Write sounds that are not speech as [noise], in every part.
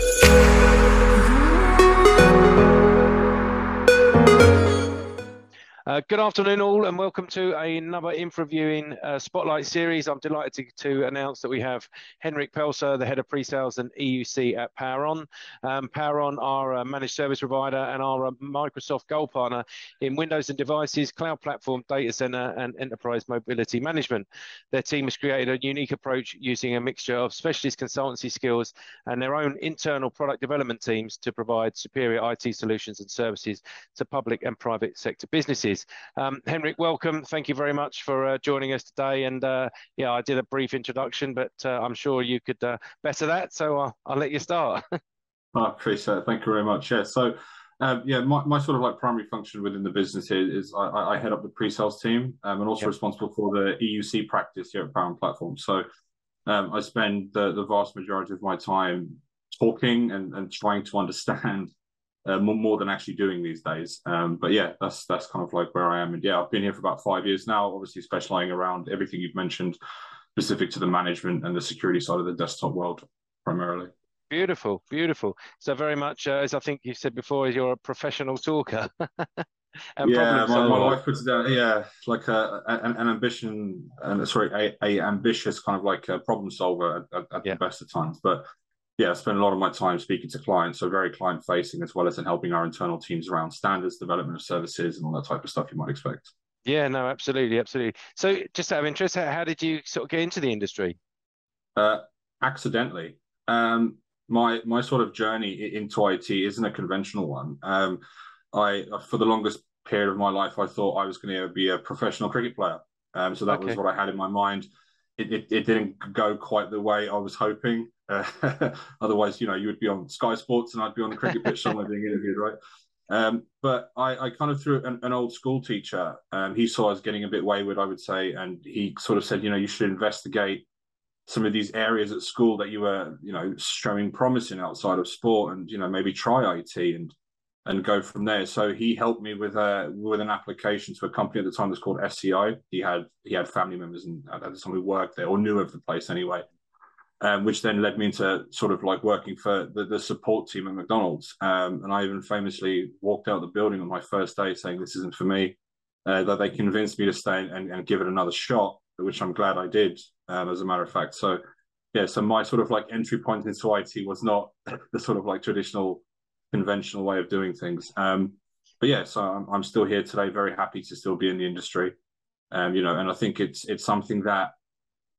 Thank you. Uh, good afternoon, all, and welcome to another InfraViewing uh, Spotlight series. I'm delighted to announce that we have Heinrich Pelser, the Head of Pre-Sales and EUC at PowerOn. Um, PowerOn are a managed service provider and are a Microsoft Gold Partner in Windows and Devices, Cloud Platform, Data Center, and Enterprise Mobility Management. Their team has created a unique approach using a mixture of specialist consultancy skills and their own internal product development teams to provide superior IT solutions and services to public and private sector businesses. Um, Heinrich, welcome. Thank you very much for uh, joining us today. And uh, yeah, I did a brief introduction, but uh, I'm sure you could uh, better that, so I'll let you start. [laughs] I appreciate it. Thank you very much. Yeah, so um, yeah, my sort of like primary function within the business is I head up the pre-sales team um, and also responsible for the EUC practice here at PowerOn Platform. So I spend the vast majority of my time talking and trying to understand Uh, more than actually doing these days. Um, but yeah, that's that's kind of like where I am. And yeah, I've been here for about five years now, obviously specializing around everything you've mentioned specific to the management and the security side of the desktop world primarily. Beautiful, beautiful. So very much, uh, as I think you said before, you're a professional talker. [laughs] Yeah, my wife puts it down, yeah, like a, an ambition, and sorry, a ambitious kind of like a problem solver at the best of times. But yeah, I spend a lot of my time speaking to clients, so very client-facing as well as in helping our internal teams around standards, development of services, and all that type of stuff you might expect. Yeah, no, absolutely, absolutely. So just out of interest, how did you sort of get into the industry? Uh, accidentally. Um, my my sort of journey into IT isn't a conventional one. Um, I, uh, For the longest period of my life, I thought I was going to be a professional cricket player. Um, so that was what I had in my mind. It it didn't go quite the way I was hoping. Uh, [laughs] otherwise, you know, you would be on Sky Sports and I'd be on the cricket pitch somewhere being interviewed, right? Um, but I I, kind of threw an old school teacher, um, he saw us getting a bit wayward, I would say, and he sort of said, you know, you should investigate some of these areas at school that you were you know, showing promise in outside of sport and you know, maybe try IT and go from there. So he helped me with a with an application to a company at the time that's called SCI. He had he had family members and at the time who worked there or knew of the place anyway, um, which then led me into sort of like working for the support team at McDonald's. Um, and I even famously walked out the building on my first day saying, "This isn't for me." Uh, that they convinced me to stay and give it another shot, which I'm glad I did, um, as a matter of fact. So yeah, so my sort of like entry point into IT was not [coughs] the sort of like traditional conventional way of doing things. Um, but yeah, so I'm still here today, very happy to still be in the industry. Um, you know. And I think it's it's something that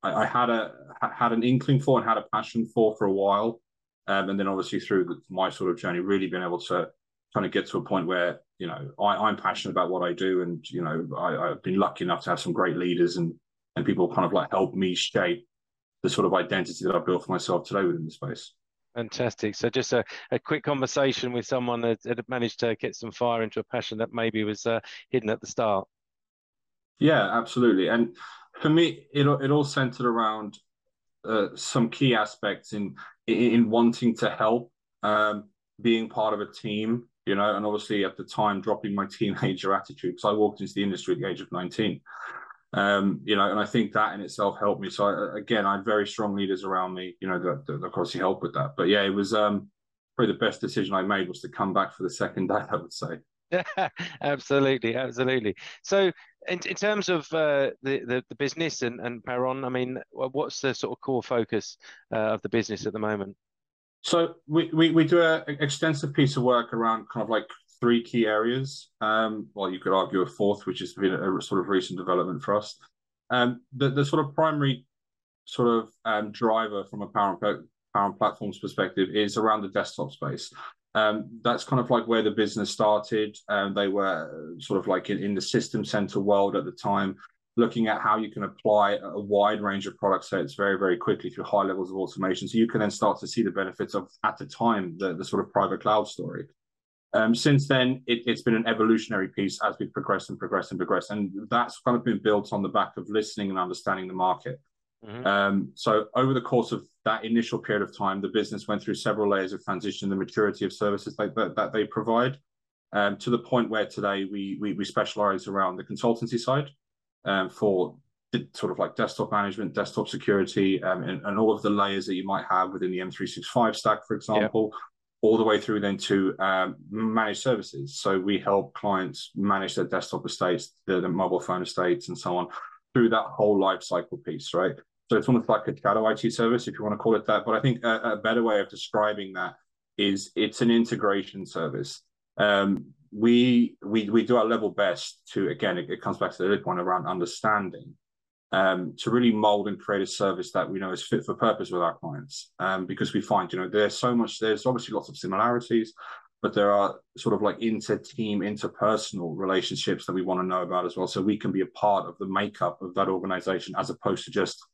I had a had an inkling for and had a passion for for a while. Um, and then obviously through my sort of journey, really been able to kind of get to a point where you know I'm passionate about what I do. And you know I've been lucky enough to have some great leaders and people kind of like help me shape the sort of identity that I've built for myself today within the space. Fantastic. So just a a quick conversation with someone that had managed to get some fire into a passion that maybe was uh, hidden at the start. Yeah, absolutely. And for me, it all centered around uh, some key aspects in in wanting to help, um, being part of a team, you know, and obviously at the time dropping my teenager attitude because I walked into the industry at the age of 19. And I think that in itself helped me. So again, I had very strong leaders around me you know, that obviously helped with that. But yeah, it was um, probably the best decision I made was to come back for the second day, I would say. [laughs] Absolutely, absolutely. So in terms of uh, the the business and PowerOn, I mean, what's the sort of core focus uh, of the business at the moment? So we we do an extensive piece of work around kind of like three key areas. Um, well, you could argue a fourth, which has been a sort of recent development for us. Um, the sort of primary sort of um, driver from a PowerOn Platforms perspective is around the desktop space. That's kind of like where the business started. They were sort of like in the system center world at the time, looking at how you can apply a wide range of product sets very, very quickly through high levels of automation. So you can then start to see the benefits of, at the time, the sort of private cloud story. Um, since then, it's been an evolutionary piece as we progress and progress and progress. And that's kind of been built on the back of listening and understanding the market. Mm-hmm. Um, so over the course of that initial period of time, the business went through several layers of transition, the maturity of services that that they provide, um, to the point where today we we specialize around the consultancy side for sort of like desktop management, desktop security, um, and, and, all of the layers that you might have within the M365 stack, for example, yep. All the way through then to um, managed services. So we help clients manage their desktop estates, their, their mobile phone estates, and so on through that whole life cycle piece, right? So it's almost like a shadow IT service, if you want to call it that. But I think a, a better way of describing that is it's an integration service. Um, we we we do our level best to again it, it comes back to the other point around understanding um, to really mold and create a service that we know is fit for purpose with our clients um, because we find you know there's so much there's obviously lots of similarities but there are sort of like inter-team interpersonal relationships that we want to know about as well so we can be a part of the makeup of that organization as opposed to just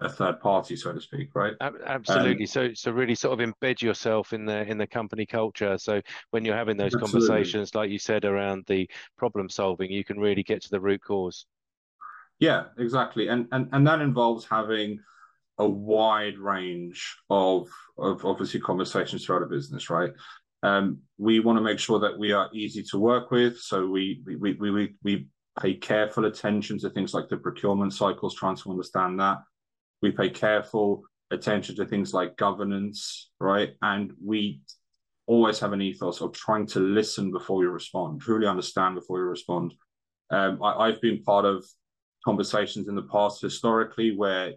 a third party, so to speak, right? Absolutely. Um, so, so really sort of embed yourself in the in the company culture. So when you're having those absolutely. conversations, like you said, around the problem solving, you can really get to the root cause. Yeah, exactly, and and and that involves having a wide range of of obviously conversations throughout a business, right? Um, we want to make sure that we are easy to work with, so we we we we, we pay careful attention to things like the procurement cycles, trying to understand that we pay careful attention to things like governance, right? And we always have an ethos of trying to listen before we respond, truly understand before we respond. Um, I, I've been part of conversations in the past historically where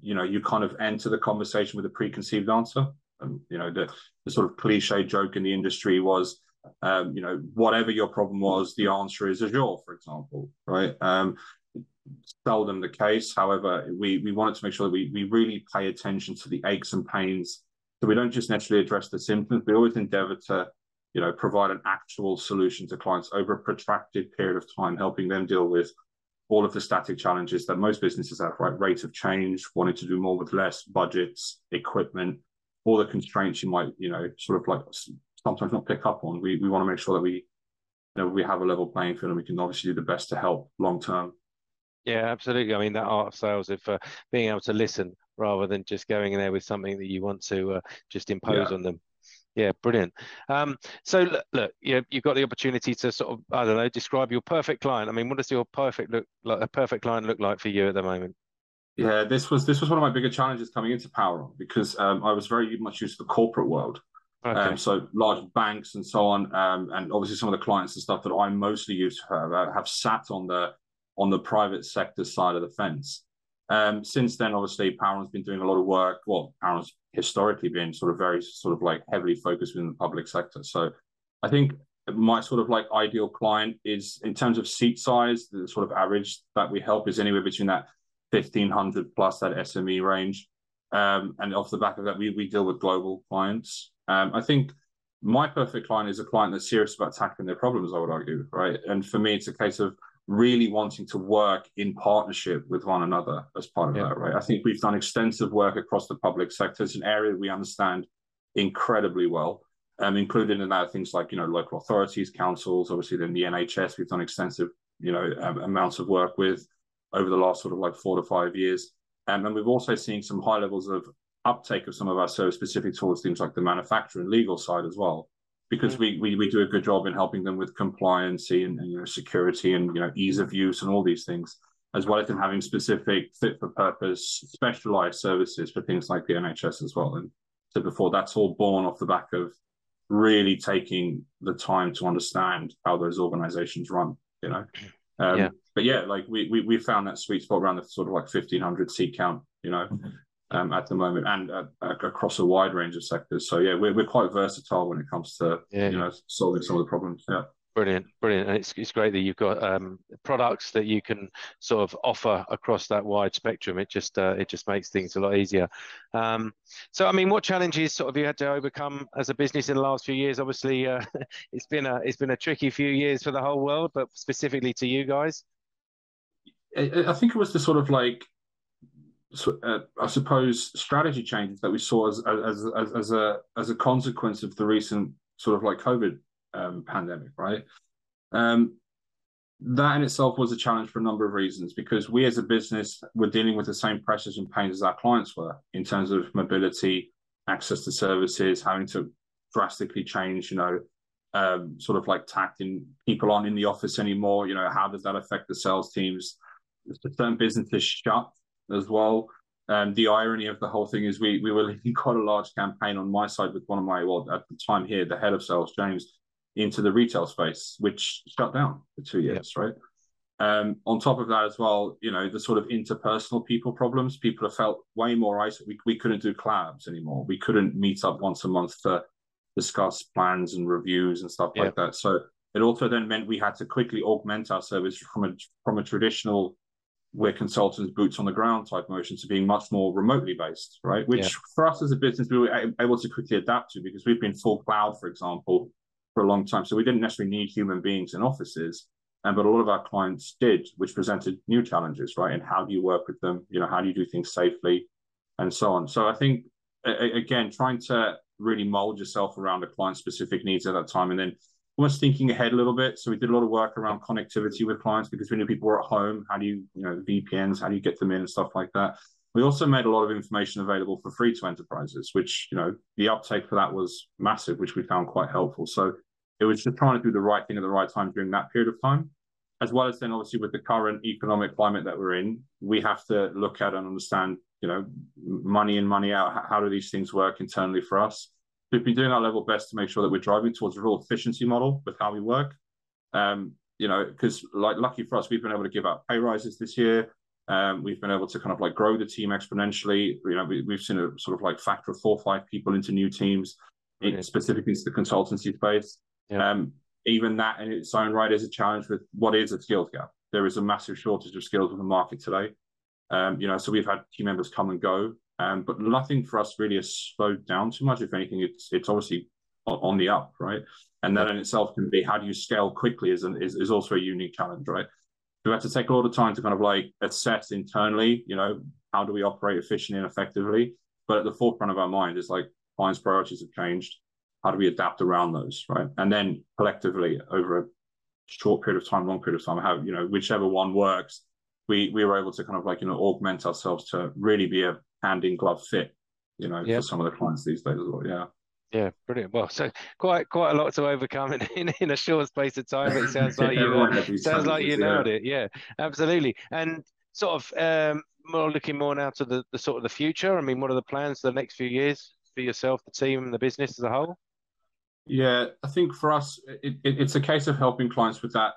you know you kind of enter the conversation with a preconceived answer. And you know the, the sort of cliche joke in the industry was um, you know, whatever your problem was, the answer is Azure, for example, right? Um, seldom the case. However, we, we wanted to make sure that we, we really pay attention to the aches and pains. So we don't just naturally address the symptoms, we always endeavor to, you know, provide an actual solution to clients over a protracted period of time, helping them deal with all of the static challenges that most businesses have, right? Rate of change, wanting to do more with less, budgets, equipment, all the constraints you might, you know, sort of like sometimes not pick up on. We we want to make sure that we, you know, we have a level playing field and we can obviously do the best to help long term. Yeah, absolutely. I mean, that art of sales of uh, being able to listen rather than just going in there with something that you want to uh, just impose yeah. on them. Yeah, brilliant. Um, so look, look you you've got the opportunity to sort of, I don't know, describe your perfect client. I mean, what does your perfect look like? A perfect client look like for you at the moment? Yeah, this was this was one of my bigger challenges coming into Power because um, I was very much used to the corporate world. Okay. Um, so large banks and so on, um, and obviously some of the clients and stuff that I'm mostly used to have, uh, have sat on the on the private sector side of the fence. Um, since then, obviously, Poweron's been doing a lot of work. Well, Poweron's historically been sort of very sort of like heavily focused within the public sector. So I think my sort of like ideal client is in terms of seat size, the sort of average that we help is anywhere between that 1500 plus that SME range. Um, and off the back of that, we, we deal with global clients. Um, I think my perfect client is a client that's serious about tackling their problems, I would argue, right? And for me, it's a case of really wanting to work in partnership with one another as part of yeah. that, right? I think we've done extensive work across the public sector. It's an area we understand incredibly well, um, including in that things like, you know, local authorities, councils, obviously then the NHS, we've done extensive, you know, um, amounts of work with over the last sort of like four to five years. Um, and we've also seen some high levels of uptake of some of our service specific towards things like the manufacturing legal side as well because we, we we do a good job in helping them with compliance and, and, you know security and you know ease of use and all these things, as well as in having specific fit for purpose specialized services for things like the NHS as well. And so before that's all born off the back of really taking the time to understand how those organizations run. You know. Um, yeah. But yeah, like we, we we found that sweet spot around the sort of like fifteen hundred seat count. You know, um, at the moment and uh, across a wide range of sectors. So yeah, we're we're quite versatile when it comes to yeah. you know solving some of the problems. Yeah. Brilliant, brilliant, and it's it's great that you've got um, products that you can sort of offer across that wide spectrum. It just uh, it just makes things a lot easier. Um, so, I mean, what challenges sort of you had to overcome as a business in the last few years? Obviously, uh, [laughs] it's been a it's been a tricky few years for the whole world, but specifically to you guys. I think it was the sort of like uh, I suppose, strategy changes that we saw as, as as as a as a consequence of the recent sort of like COVID um, pandemic, right? Um, that in itself was a challenge for a number of reasons because we as a business were dealing with the same pressures and pains as our clients were in terms of mobility, access to services, having to drastically change, you know, um, sort of like tacting people on in the office anymore. You know, how does that affect the sales teams? certain businesses shut as well. Um, the irony of the whole thing is we we were [laughs] leading quite a large campaign on my side with one of my well at the time here the head of sales James into the retail space, which shut down for two years, right? Um, on top of that as well, you know, the sort of interpersonal people problems, people have felt way more isolated. We, we couldn't do collabs anymore. We couldn't meet up once a month to discuss plans and reviews and stuff yeah. like that. So it also then meant we had to quickly augment our service from a from a traditional we're consultants boots on the ground type motion to being much more remotely based, right? Which yeah. for us as a business we were able to quickly adapt to because we've been full cloud, for example, for a long time. So we didn't necessarily need human beings in offices. And but a lot of our clients did, which presented new challenges, right? And how do you work with them? You know, how do you do things safely, and so on. So I think again, trying to really mold yourself around the client specific needs at that time, and then almost thinking ahead a little bit. So we did a lot of work around connectivity with clients because we knew people were at home. How do you, you know, VPNs? How do you get them in and stuff like that? We also made a lot of information available for free to enterprises, which you know the uptake for that was massive, which we found quite helpful. So it was just trying to do the right thing at the right time during that period of time, as well as then obviously with the current economic climate that we're in, we have to look at and understand, you know, money in, money out. How do these things work internally for us? We've been doing our level best to make sure that we're driving towards a real efficiency model with how we work. Um, you know, because like lucky for us, we've been able to give out pay rises this year. Um, we've been able to kind of like grow the team exponentially. You know, we, have seen a sort of like factor of four or five people into new teams, in, specifically to the consultancy space. Yeah. Um, even that in its own right is a challenge with what is a skills gap. There is a massive shortage of skills in the market today. Um, you know, so we've had team members come and go. Um, but nothing for us really has slowed down too much. If anything, it's it's obviously on the up, right? And that in itself can be how do you scale quickly is, an, is, is also a unique challenge, right? We have to take a lot of time to kind of like assess internally, you know, how do we operate efficiently and effectively? But at the forefront of our mind is like clients' priorities have changed. How do we adapt around those, right? And then collectively over a short period of time, long period of time, how you know whichever one works, we we were able to kind of like you know augment ourselves to really be a hand in glove fit, you know, yeah. for some of the clients these days as well. Yeah. Yeah, brilliant. Well, so quite quite a lot to overcome in, in, in a short space of time. It [laughs] sounds like you uh, sounds like you nailed yeah. it. Yeah, absolutely. And sort of um, more looking more now to the, the sort of the future. I mean, what are the plans for the next few years for yourself, the team, and the business as a whole? Yeah, I think for us, it, it, it's a case of helping clients with that.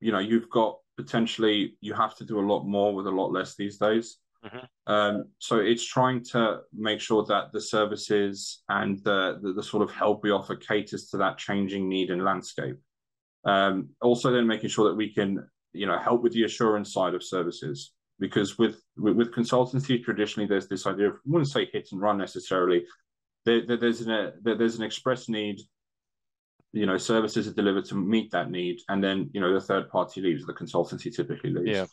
You know, you've got potentially you have to do a lot more with a lot less these days. Mm-hmm. Um, so it's trying to make sure that the services and the, the, the sort of help we offer caters to that changing need and landscape. Um, also, then making sure that we can, you know, help with the assurance side of services because with with, with consultancy traditionally there's this idea of I wouldn't say hit and run necessarily. There, there, there's an a, there, there's an express need. You know, services are delivered to meet that need, and then you know the third party leaves, the consultancy typically leaves. Yeah.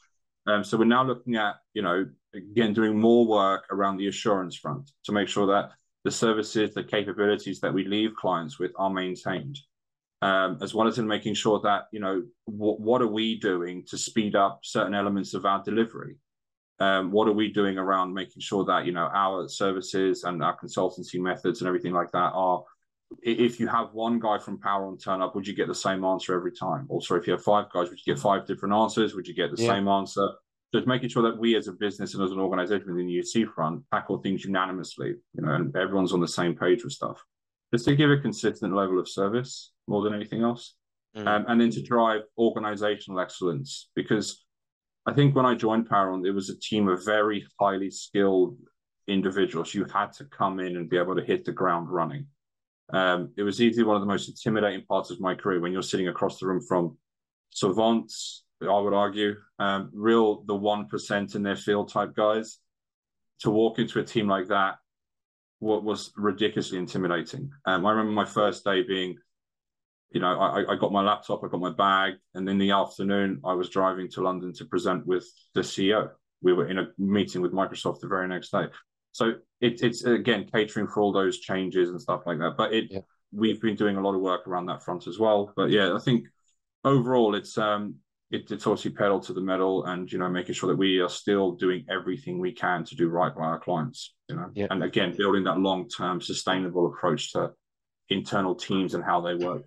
Um, so we're now looking at, you know, again, doing more work around the assurance front to make sure that the services, the capabilities that we leave clients with are maintained, um, as well as in making sure that, you know, what are we doing to speed up certain elements of our delivery? Um, what are we doing around making sure that, you know, our services and our consultancy methods and everything like that are if you have one guy from Power On turn up, would you get the same answer every time? Also, if you have five guys, would you get five different answers? Would you get the yeah. same answer? Just making sure that we, as a business and as an organization within the UC front, tackle things unanimously, you know, and everyone's on the same page with stuff, just to give a consistent level of service more than anything else, mm. um, and then to drive organizational excellence. Because I think when I joined Power On, it was a team of very highly skilled individuals. You had to come in and be able to hit the ground running um, it was easily one of the most intimidating parts of my career when you're sitting across the room from savants, I would argue, um, real the one percent in their field type guys. To walk into a team like that, what was ridiculously intimidating. Um, I remember my first day being, you know, I, I got my laptop, I got my bag, and in the afternoon I was driving to London to present with the CEO. We were in a meeting with Microsoft the very next day. So it, it's again catering for all those changes and stuff like that. But it yeah. we've been doing a lot of work around that front as well. But yeah, I think overall it's um it, it's obviously pedal to the metal and you know making sure that we are still doing everything we can to do right by our clients. You know, yeah. and again building that long term sustainable approach to internal teams and how they work.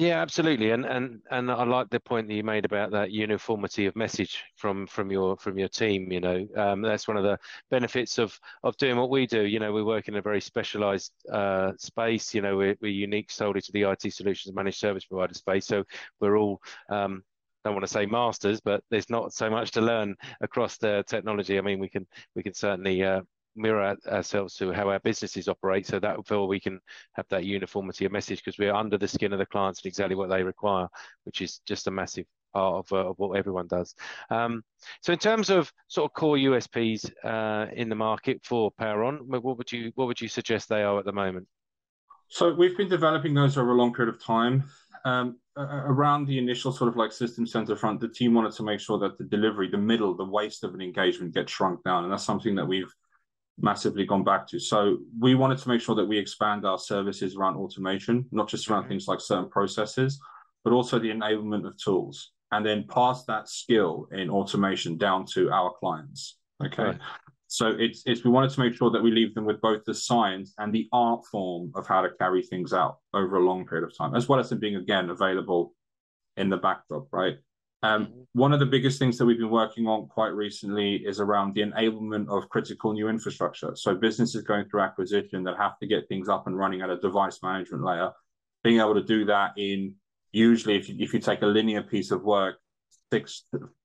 Yeah, absolutely, and and and I like the point that you made about that uniformity of message from from your from your team. You know, um, that's one of the benefits of of doing what we do. You know, we work in a very specialised uh, space. You know, we're, we're unique solely to the IT solutions managed service provider space. So we're all um, don't want to say masters, but there's not so much to learn across the technology. I mean, we can we can certainly uh, mirror ourselves to how our businesses operate so that feel we can have that uniformity of message because we're under the skin of the clients and exactly what they require which is just a massive part of, uh, of what everyone does. Um, so in terms of sort of core usps uh, in the market for poweron what would you what would you suggest they are at the moment? So we've been developing those over a long period of time. Um, around the initial sort of like system center front the team wanted to make sure that the delivery the middle the waste of an engagement gets shrunk down and that's something that we've massively gone back to. So we wanted to make sure that we expand our services around automation, not just around things like certain processes, but also the enablement of tools, and then pass that skill in automation down to our clients. Okay. Right. So it's it's we wanted to make sure that we leave them with both the science and the art form of how to carry things out over a long period of time, as well as them being again available in the backdrop, right? Um, mm-hmm. one of the biggest things that we've been working on quite recently is around the enablement of critical new infrastructure. So businesses going through acquisition that have to get things up and running at a device management layer, being able to do that in usually if you, if you take a linear piece of work, six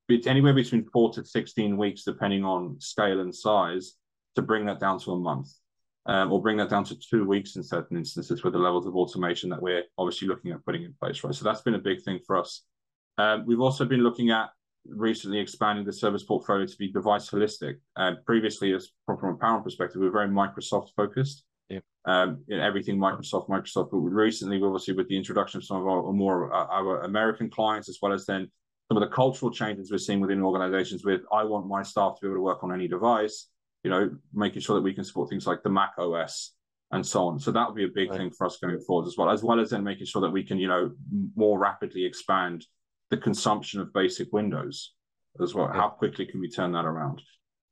it's anywhere between four to sixteen weeks, depending on scale and size, to bring that down to a month. Um, or bring that down to two weeks in certain instances with the levels of automation that we're obviously looking at putting in place, right? So that's been a big thing for us. Um, we've also been looking at recently expanding the service portfolio to be device holistic. Uh, previously, as from a Poweron perspective, we were very Microsoft focused. Yeah. Um, in everything Microsoft, Microsoft. But recently, obviously, with the introduction of some of our more uh, our American clients, as well as then some of the cultural changes we're seeing within organizations with I want my staff to be able to work on any device, you know, making sure that we can support things like the Mac OS and so on. So that would be a big right. thing for us going forward as well, as well as then making sure that we can, you know, more rapidly expand the consumption of basic Windows as well. How quickly can we turn that around?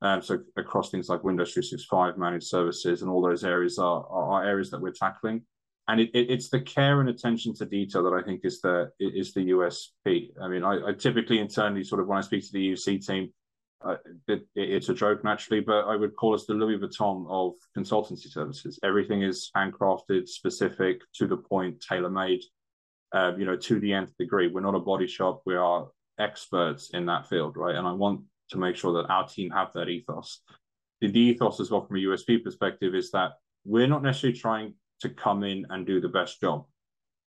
Um, so across things like Windows 365, managed services, and all those areas are, are areas that we're tackling. And it, it, it's the care and attention to detail that I think is the is the USP. I mean, I, I typically internally sort of when I speak to the UC team, uh, it, it's a joke naturally, but I would call us the Louis Vuitton of consultancy services. Everything is handcrafted, specific, to the point, tailor made uh, you know, to the nth degree. We're not a body shop. We are experts in that field, right? And I want to make sure that our team have that ethos. The, the ethos as well from a USP perspective is that we're not necessarily trying to come in and do the best job,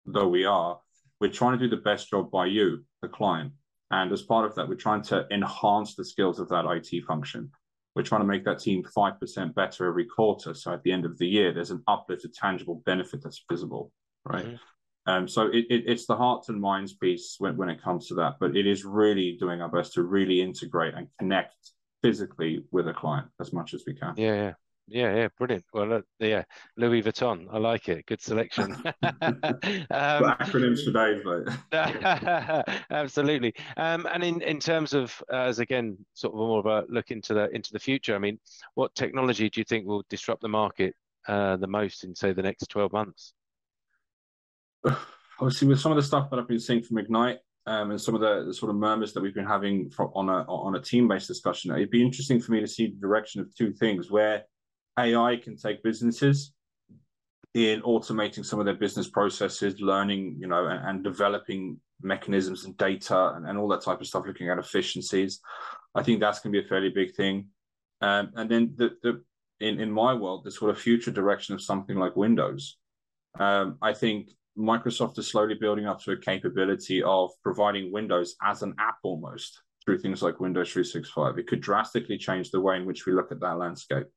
though we are. We're trying to do the best job by you, the client. And as part of that, we're trying to enhance the skills of that IT function. We're trying to make that team 5% better every quarter. So at the end of the year, there's an uplift, a tangible benefit that's visible, right? Mm-hmm. Um, so it, it, it's the hearts and minds piece when, when it comes to that, but it is really doing our best to really integrate and connect physically with a client as much as we can. Yeah, yeah. Yeah, yeah, brilliant. Well, uh, yeah, Louis Vuitton. I like it. Good selection. [laughs] um, acronyms for days, mate. [laughs] [laughs] absolutely. Um, and in, in terms of uh, as again, sort of more of a look into the into the future. I mean, what technology do you think will disrupt the market uh, the most in say the next twelve months? [sighs] obviously with some of the stuff that I've been seeing from Ignite um, and some of the, the, sort of murmurs that we've been having on a on a team based discussion, it'd be interesting for me to see the direction of two things where AI can take businesses in automating some of their business processes, learning, you know, and, and developing mechanisms and data and, and all that type of stuff, looking at efficiencies. I think that's going to be a fairly big thing. Um, and then the, the in, in my world, the sort of future direction of something like Windows. Um, I think Microsoft is slowly building up to a capability of providing Windows as an app almost through things like Windows 365. It could drastically change the way in which we look at that landscape.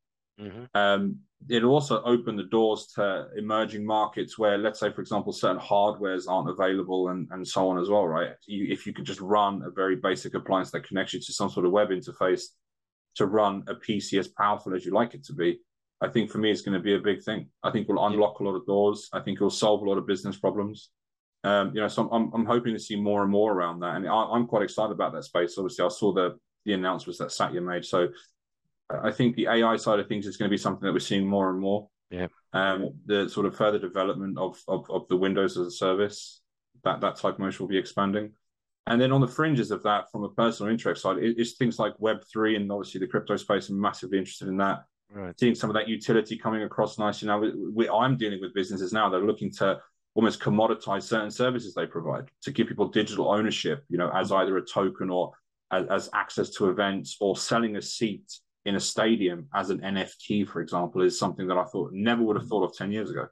Mm-hmm. Um, it also opened the doors to emerging markets where, let's say, for example, certain hardwares aren't available and, and so on as well, right? You, if you could just run a very basic appliance that connects you to some sort of web interface to run a PC as powerful as you like it to be, I think for me, it's going to be a big thing. I think we'll unlock a lot of doors. I think it'll solve a lot of business problems. Um, you know, so I'm, I'm hoping to see more and more around that, and I, am quite excited about that space. Obviously, I saw the the announcements that Satya made, so I think the AI side of things is going to be something that we're seeing more and more. Yeah. Um, the sort of further development of, of of the Windows as a service, that that type of motion will be expanding. And then on the fringes of that, from a personal interest side, it, it's things like Web three and obviously the crypto space. I'm massively interested in that. Right. Seeing some of that utility coming across nicely now. We, we, I'm dealing with businesses now that are looking to almost commoditize certain services they provide to give people digital ownership, you know, as either a token or as, as access to events or selling a seat in a stadium as an NFT, for example, is something that I thought never would have mm. thought of 10 years ago.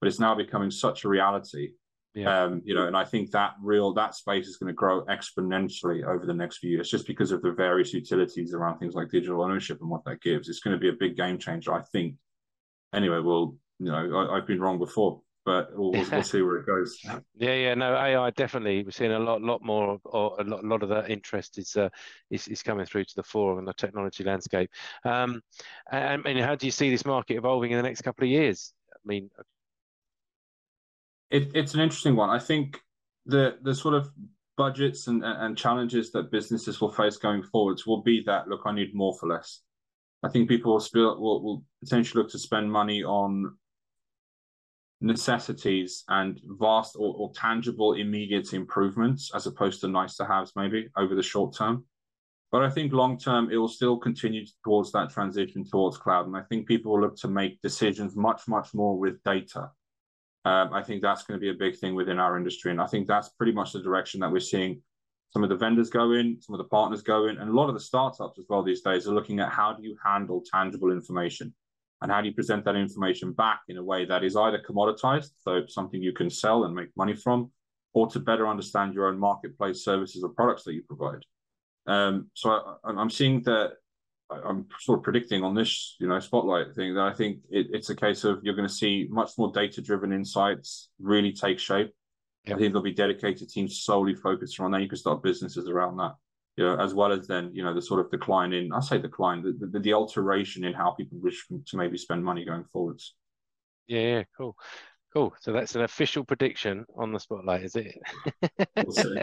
But it's now becoming such a reality. Yeah. Um, you know, and I think that real that space is going to grow exponentially over the next few years, just because of the various utilities around things like digital ownership and what that gives. It's going to be a big game changer, I think. Anyway, well, you know, I, I've been wrong before but we'll, we'll, [laughs] see where it goes. Yeah, yeah, no, AI definitely. We're seeing a lot, lot more, or a lot, lot of that interest is, uh, is is coming through to the fore in the technology landscape. Um, and, and how do you see this market evolving in the next couple of years? I mean, it, it's an interesting one. I think the the sort of budgets and, and challenges that businesses will face going forwards will be that look, I need more for less. I think people will, spill, will, will potentially look to spend money on necessities and vast or, or, tangible immediate improvements as opposed to nice to haves maybe over the short term but i think long term it will still continue towards that transition towards cloud and i think people will look to make decisions much much more with data um, i think that's going to be a big thing within our industry and i think that's pretty much the direction that we're seeing some of the vendors go in some of the partners go in and a lot of the startups as well these days are looking at how do you handle tangible information and how do you present that information back in a way that is either commoditized, so something you can sell and make money from, or to better understand your own marketplace services or products that you provide. Um, so I, am seeing that I'm sort of predicting on this, you know, spotlight thing that I think it, it's a case of you're going to see much more data-driven insights really take shape. Yep. I think there'll be dedicated teams solely focused on that. You can start businesses around that you know, as well as then, you know, the sort of decline in, I say decline, the, the, the alteration in how people wish to maybe spend money going forwards. Yeah, yeah, cool. Cool. So that's an official prediction on the spotlight, is it? we'll see.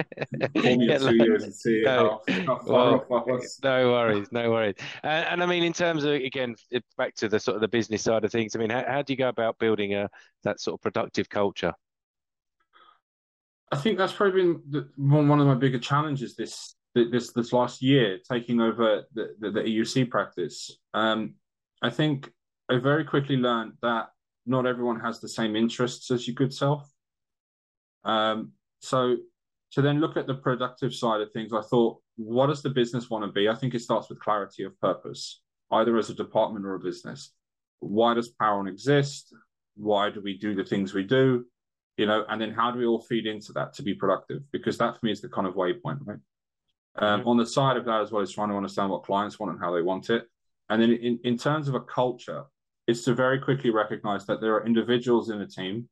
[laughs] Call me in two years and see no, how, how well, off I was. No worries, no worries. And, and, I mean, in terms of again, back to the sort of the business side of things. I mean, how, how do you go about building a that sort of productive culture? I think that's probably been the, one of my bigger challenges this this this last year, taking over the, the, the EUC practice, um, I think I very quickly learned that not everyone has the same interests as your good self. Um, so to then look at the productive side of things, I thought, what does the business want to be? I think it starts with clarity of purpose, either as a department or a business. Why does Power exist? Why do we do the things we do? You know, and then how do we all feed into that to be productive? Because that for me is the kind of waypoint, right? Um, mm-hmm. On the side of that as well is trying to understand what clients want and how they want it. And then in, in terms of a culture, it's to very quickly recognize that there are individuals in a team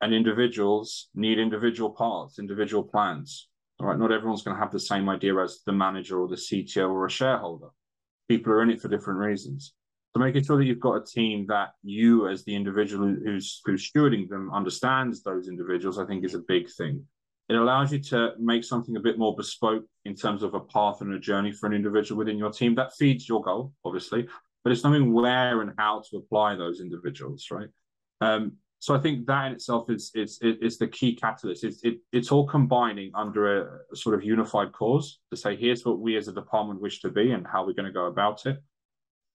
and individuals need individual parts, individual plans. All right, not everyone's going to have the same idea as the manager or the CTO or a shareholder. People are in it for different reasons. So making sure that you've got a team that you, as the individual who's who's stewarding them, understands those individuals, I think is a big thing. It allows you to make something a bit more bespoke in terms of a path and a journey for an individual within your team. That feeds your goal, obviously, but it's knowing where and how to apply those individuals, right? Um, so I think that in itself is is is the key catalyst. It's it, it's all combining under a, sort of unified cause to say here's what we as a department wish to be and how we're going to go about it.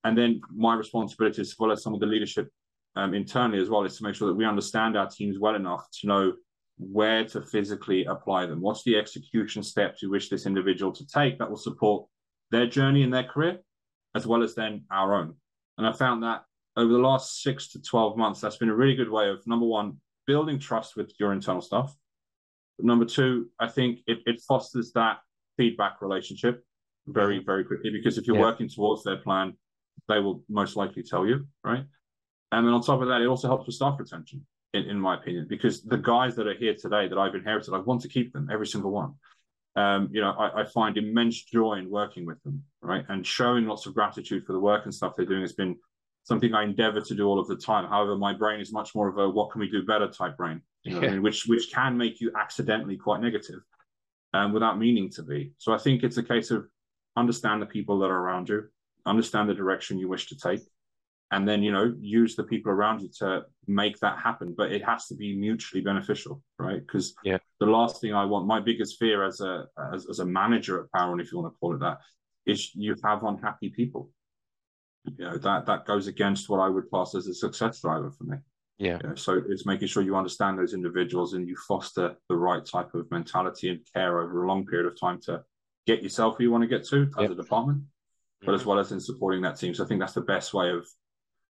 And then my responsibility as well as some of the leadership um, internally as well is to make sure that we understand our teams well enough to know where to physically apply them. What's the execution steps you wish this individual to take that will support their journey in their career, as well as then our own. And I found that over the last six to 12 months, that's been a really good way of number one, building trust with your internal stuff. But number two, I think it, it fosters that feedback relationship very, very quickly because if you're yeah. working towards their plan, they will most likely tell you, right? And then on top of that, it also helps with staff retention in, in my opinion, because the guys that are here today that I've inherited, I want to keep them, every single one. Um, you know, I, I, find immense joy in working with them, right? And showing lots of gratitude for the work and stuff they're doing has been something I endeavor to do all of the time. However, my brain is much more of a what can we do better type brain, you know, yeah. I mean? which which can make you accidentally quite negative um, without meaning to be. So I think it's a case of understand the people that are around you, understand the direction you wish to take, and then you know use the people around you to make that happen but it has to be mutually beneficial right because yeah the last thing i want my biggest fear as a as, as a manager at power and if you want to call it that is you have unhappy people you know that that goes against what i would class as a success driver for me yeah. so it's making sure you understand those individuals and you foster the right type of mentality and care over a long period of time to get yourself where you want to get to as yep. a department but mm-hmm. as well as in supporting that team so i think that's the best way of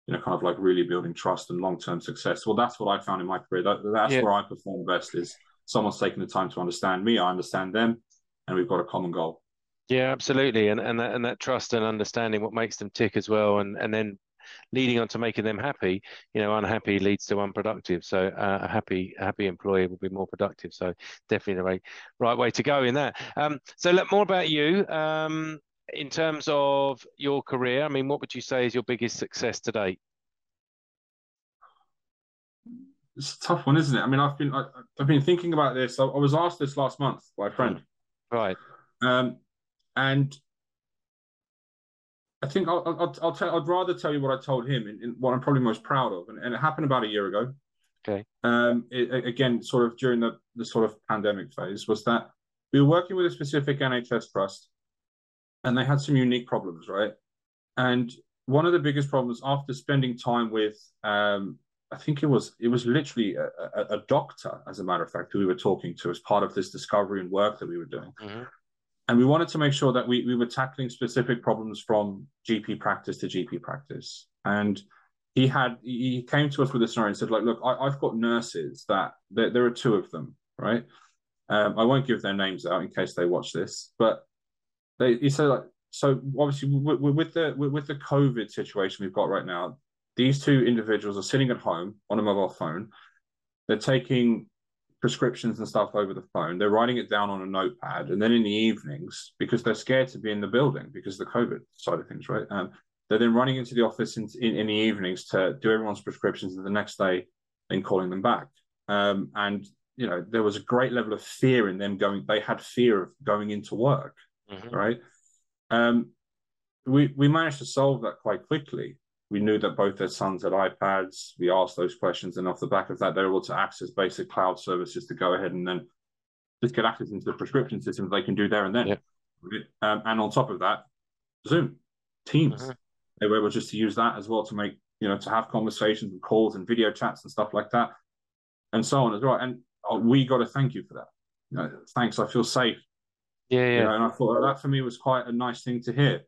you know, kind of like really building trust and long term success. Well, that's what I found in my career. That, that's yeah. where I perform best. Is someone's taking the time to understand me, I understand them, and we've got a common goal. Yeah, absolutely, and and that and that trust and understanding what makes them tick as well, and and then leading on to making them happy. You know, unhappy leads to unproductive. So uh, a happy happy employee will be more productive. So definitely the right right way to go in that. Um, so let more about you. Um, in terms of your career, I mean, what would you say is your biggest success to date? It's a tough one, isn't it? I mean, I've been I, have been thinking about this. I, I, was asked this last month by a friend, right? Um, and I think I'll, I'll, I'll tell. I'd rather tell you what I told him and, and what I'm probably most proud of, and, and, it happened about a year ago. Okay. Um, it, again, sort of during the the sort of pandemic phase, was that we were working with a specific NHS trust and they had some unique problems, right? And one of the biggest problems after spending time with, um, I think it was it was literally a, a, a, doctor, as a matter of fact, who we were talking to as part of this discovery and work that we were doing. Mm-hmm. And we wanted to make sure that we, we were tackling specific problems from GP practice to GP practice. And he had he came to us with a scenario and said, like, look, I, have got nurses that there, there, are two of them, right? Um, I won't give their names out in case they watch this, but they he said like so obviously with, with the with the COVID situation we've got right now, these two individuals are sitting at home on a mobile phone. They're taking prescriptions and stuff over the phone. They're writing it down on a notepad, and then in the evenings, because they're scared to be in the building because of the COVID side of things, right? Um, they're then running into the office in, in, in, the evenings to do everyone's prescriptions, and the next day, then calling them back. Um, and you know, there was a great level of fear in them going. They had fear of going into work mm-hmm. right? Um, we we managed to solve that quite quickly. We knew that both their sons had iPads. We asked those questions, and off the back of that, they were able to access basic cloud services to go ahead and then just get access into the prescription system they can do there and then. Yeah. Um, and on top of that, Zoom, Teams. Mm-hmm. They were able just to use that as well to make you know to have conversations and calls and video chats and stuff like that, and so on as well. And uh, we got to thank you for that. You know, thanks. I feel safe yeah, yeah. You know, and I thought that for me was quite a nice thing to hear.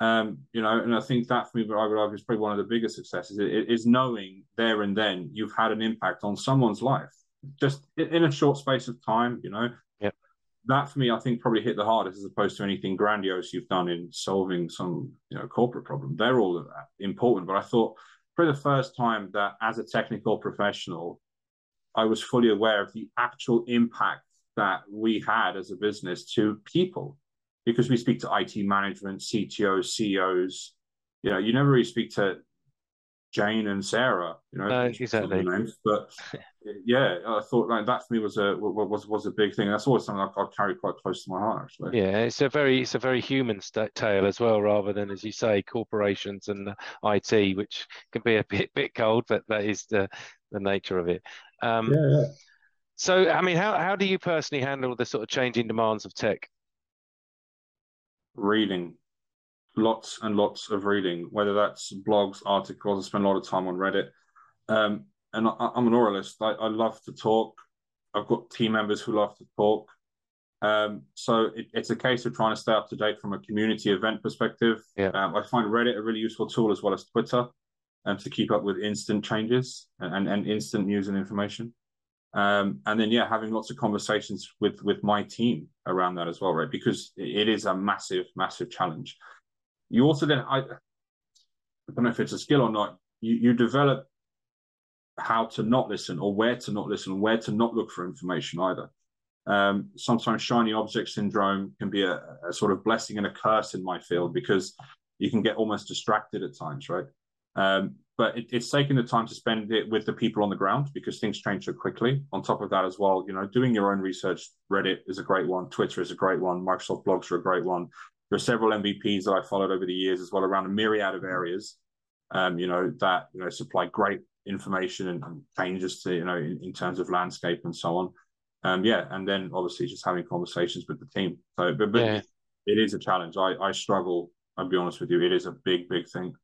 Um, you know, and I think that for me, I would argue, is probably one of the biggest successes is knowing there and then you've had an impact on someone's life, just in a short space of time. You know, yeah. That for me, I think probably hit the hardest as opposed to anything grandiose you've done in solving some, you know, corporate problem. They're all important, but I thought for the first time that as a technical professional, I was fully aware of the actual impact that we had as a business to people because we speak to IT management, CTOs, CEOs. You know, you never really speak to Jane and Sarah. You know, no, exactly. Names, but [laughs] yeah, I thought like that for me was a was was a big thing. That's always something I, I carry quite close to my heart. Actually. Yeah, it's a very it's a very human st- tale as well, rather than as you say, corporations and IT, which can be a bit bit cold, but that is the the nature of it. Um, yeah, yeah. So, I mean, how, how do you personally handle the sort of changing demands of tech? Reading, lots and lots of reading, whether that's blogs, articles. I spend a lot of time on Reddit. Um, and I, am an oralist. I, I, love to talk. I've got team members who love to talk. Um, so it, it's a case of trying to stay up to date from a community event perspective. Yeah. Um, I find Reddit a really useful tool as well as Twitter um, to keep up with instant changes and, and, and instant news and information um, and then yeah having lots of conversations with with my team around that as well right? Because it is a massive massive challenge. You also then i, I don't know if it's a skill or not you, you develop how to not listen or where to not listen where to not look for information either. Um, sometimes shiny object syndrome can be a, a sort of blessing and a curse in my field because you can get almost distracted at times right? Um, but it, it's taking the time to spend it with the people on the ground because things change so quickly. On top of that, as well, you know, doing your own research. Reddit is a great one. Twitter is a great one. Microsoft blogs are a great one. There are several MVPs that I followed over the years as well around a myriad of areas. um, you know, that you know supply great information and, and changes to you know in, in, terms of landscape and so on. Um, yeah, and then obviously just having conversations with the team. So, but, but yeah. it is a challenge. I I struggle. I'll be honest with you. It is a big big thing.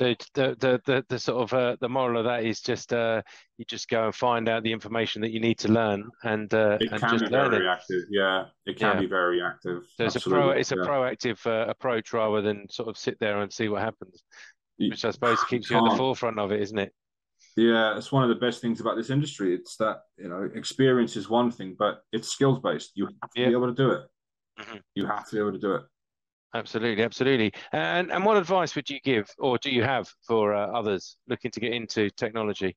So the the the, the sort of uh, the moral of that is just uh, you just go and find out the information that you need to learn, and uh, it and can just be learn very it. active. Yeah, it can yeah. be very active. So it's Absolutely. a pro it's yeah. a proactive uh, approach rather than sort of sit there and see what happens, which I suppose keeps you, you at the forefront of it, isn't it? Yeah, it's one of the best things about this industry. It's that you know experience is one thing, but it's skills based. You have to yeah. be able to do it. Mm-hmm. You have to be able to do it. Absolutely, absolutely. And and what advice would you give, or do you have for uh, others looking to get into technology?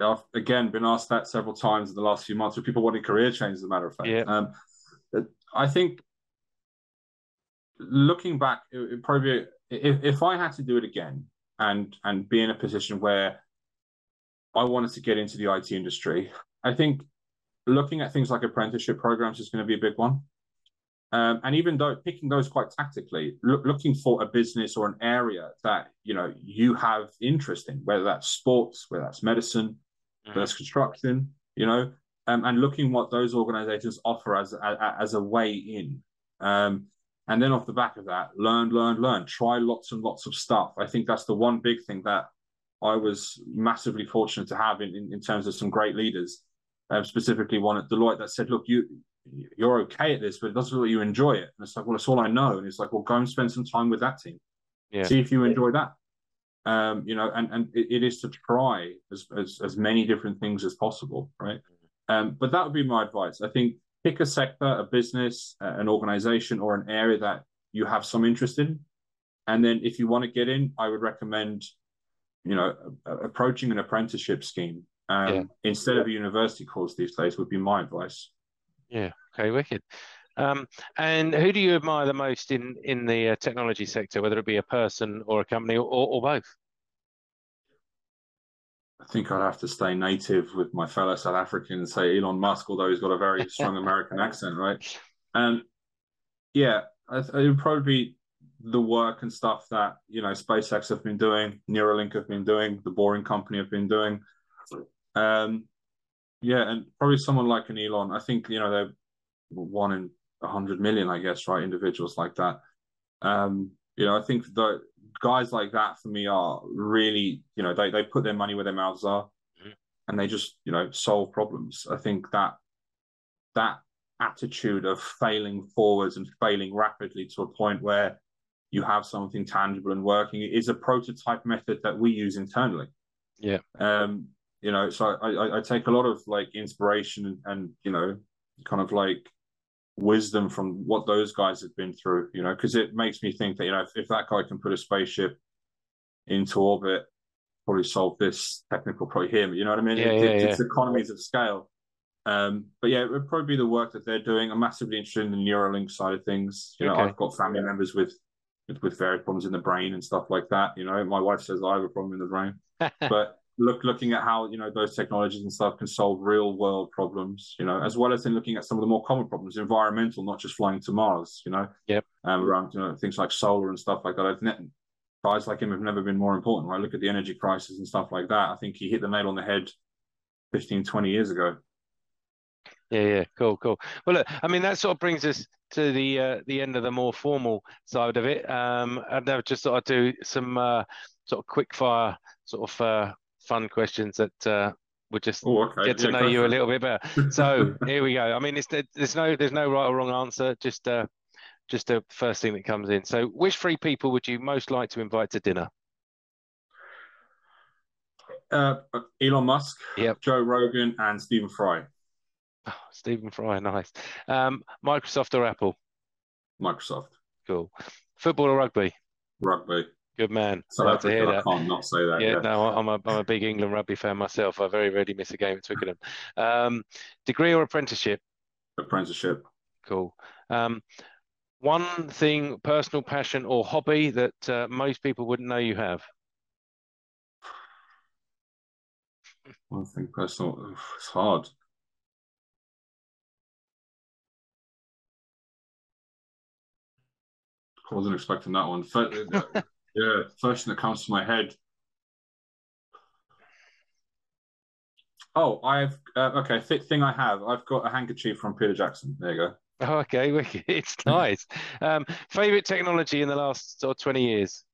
I've again been asked that several times in the last few months with people wanting career change. As a matter of fact, yeah. Um, I think looking back, it, it probably if if I had to do it again and and be in a position where I wanted to get into the IT industry, I think looking at things like apprenticeship programs is going to be a big one. Um, and even though picking those quite tactically, look, looking for a business or an area that you know you have interest in, whether that's sports, whether that's medicine, mm-hmm. whether that's construction, you know, um, and looking what those organizations offer as a, as a way in. Um, and then off the back of that, learn, learn, learn, try lots and lots of stuff. I think that's the one big thing that I was massively fortunate to have in, in, in terms of some great leaders, um, specifically one at Deloitte that said, look, you you're okay at this, but it doesn't look like you enjoy it. And it's like, well, it's all I know. And it's like, well, go and spend some time with that team. Yeah. See if you enjoy that. Um, you know, and, and it, it is to try as, as, as many different things as possible, right? Um, but that would be my advice. I think pick a sector, a business, an organization, or an area that you have some interest in. And then if you want to get in, I would recommend, you know, approaching an apprenticeship scheme um, yeah. instead of a university course these days would be my advice. Yeah. Okay. Wicked. Um, and who do you admire the most in in the uh, technology sector, whether it be a person or a company or, or both? I think I'd have to stay native with my fellow South African and say Elon Musk, although he's got a very strong American accent, right? And [laughs] yeah, it would probably be the work and stuff that you know SpaceX have been doing, Neuralink have been doing, the Boring Company have been doing. Um, yeah, and probably someone like an Elon. I think you know they're one in a hundred million, I guess, right? Individuals like that. Um, you know, I think the guys like that for me are really, you know, they they put their money where their mouths are, mm-hmm. and they just you know solve problems. I think that that attitude of failing forwards and failing rapidly to a point where you have something tangible and working is a prototype method that we use internally. Yeah. Um, you know so I, I take a lot of like inspiration and, and you know kind of like wisdom from what those guys have been through you know because it makes me think that you know if, if that guy can put a spaceship into orbit probably solve this technical problem him you know what i mean yeah, it, yeah, it, yeah. it's economies of scale um, but yeah, it would probably be the work that they're doing. I'm massively interested in the Neuralink side of things. You know, okay. I've got family members with, with, with various problems in the brain and stuff like that. You know, my wife says I have a problem in the brain, [laughs] but look looking at how you know those technologies and stuff can solve real world problems you know as well as in looking at some of the more common problems environmental not just flying to mars you know yep. um, around you know things like solar and stuff like that. I've guys like him have never been more important right? Look at the energy crisis and stuff like that. I think he hit the nail on the head 15 20 years ago. Yeah yeah cool cool. Well look i mean that sort of brings us to the uh, the end of the more formal side of it. Um and i've just thought i'd do some uh, sort of quick fire sort of uh, fun questions that uh, would just oh, okay. get to yeah, know you a little bit better. So [laughs] here we go. I mean, it's, there's no there's no right or wrong answer. Just uh, just the first thing that comes in. So, which three people would you most like to invite to dinner? Uh, Elon Musk, yep. Joe Rogan, and Stephen Fry. Oh, Stephen Fry, nice. Um, Microsoft or Apple? Microsoft. Cool. Football or rugby? Rugby. Good man. South Africa, to hear that. I can't not say that. Yeah, yeah, no, I'm a, I'm a big England rugby fan myself. I very rarely miss a game at Twickenham. Um, degree or apprenticeship? Apprenticeship. Cool. Um, one thing, personal passion or hobby that uh, most people wouldn't know you have? [sighs] One thing, personal. It's hard. I wasn't expecting that one. [laughs] Yeah, first thing that comes to my head. Oh, I've uh, okay. Th- thing I have, I've got a handkerchief from Peter Jackson. There you go. Oh, [laughs] okay, [laughs] it's nice. um, favorite technology in the last sort of twenty years?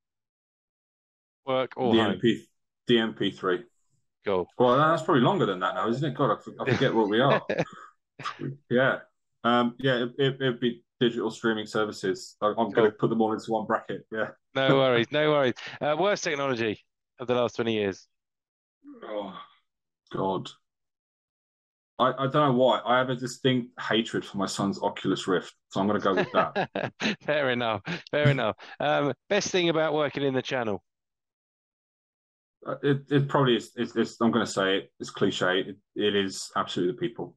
Work or the MP, the MP3. Cool. Well, that's probably longer than that now, isn't it? God, I, forget what we are. [laughs] yeah, um, yeah, it, would it, be digital streaming services. I, am cool. going to put them all into one bracket. Yeah. No worries, no worries. Uh, worst technology of the last twenty years. Oh God. I, I don't know why. I have a distinct hatred for my son's Oculus Rift, so I'm going to go with that. [laughs] fair enough. Fair enough. Um, best thing about working in the channel? Uh, it, it probably is. It's, it's, I'm going to say it. It's cliche. It, it is absolutely the people.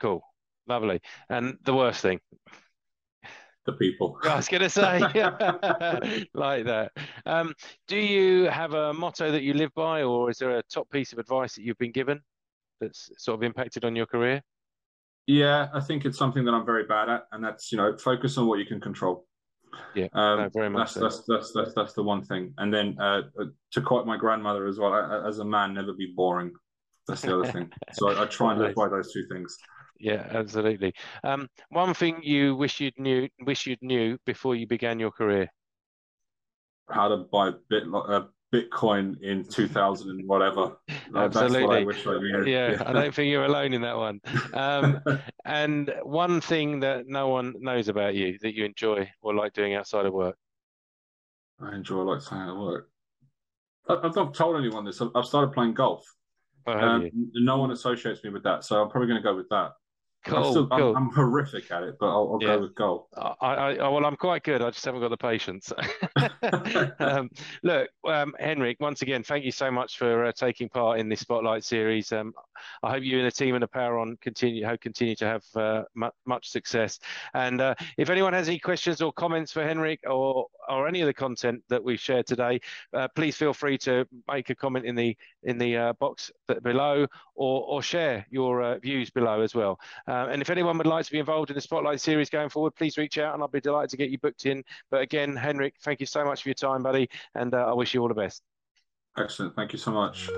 Cool. Lovely. And the worst thing? The people. I was going to say, [laughs] like that. Um, do you have a motto that you live by, or is there a top piece of advice that you've been given that's sort of impacted on your career? Yeah, I think it's something that I'm very bad at, and that's you know focus on what you can control. Yeah, um, no, very much. That's, so. that's, that's that's that's the one thing. And then uh, uh to quote my grandmother as well, as a man, never be boring. That's the other thing. [laughs] So I, I try and live by those two things. Yeah, absolutely. Um, one thing you wish you'd knew, wish you'd knew before you began your career. How to buy bit, uh, Bitcoin in 2000 and whatever. [laughs] Absolutely. I wish I. Yeah, yeah, I don't think you're alone in that one. Um, [laughs] and one thing that no one knows about you that you enjoy or like doing outside of work. I enjoy like saying at work. I've not told anyone this. I've started playing golf. Oh, um, no one associates me with that, so I'm probably going to go with that. Cool, I'm, still. I'm, I'm, horrific at it, but I'll, I'll yeah. go with golf. I, I, well, I'm quite good. I just haven't got the patience. [laughs] um, look, um, Heinrich, once again, thank you so much for uh, taking part in this Spotlight series. Um, I hope you and the team and the PowerOn continue hope continue to have uh, much success. And uh, if anyone has any questions or comments for Heinrich or or any of the content that we've shared today, uh, please feel free to make a comment in the in the uh, box below or or share your uh, views below as well. Uh, and if anyone would like to be involved in the Spotlight series going forward, please reach out and I'll be delighted to get you booked in. But again, Heinrich, thank you so much for your time, buddy, and I wish you all the best. Excellent. Thank you so much.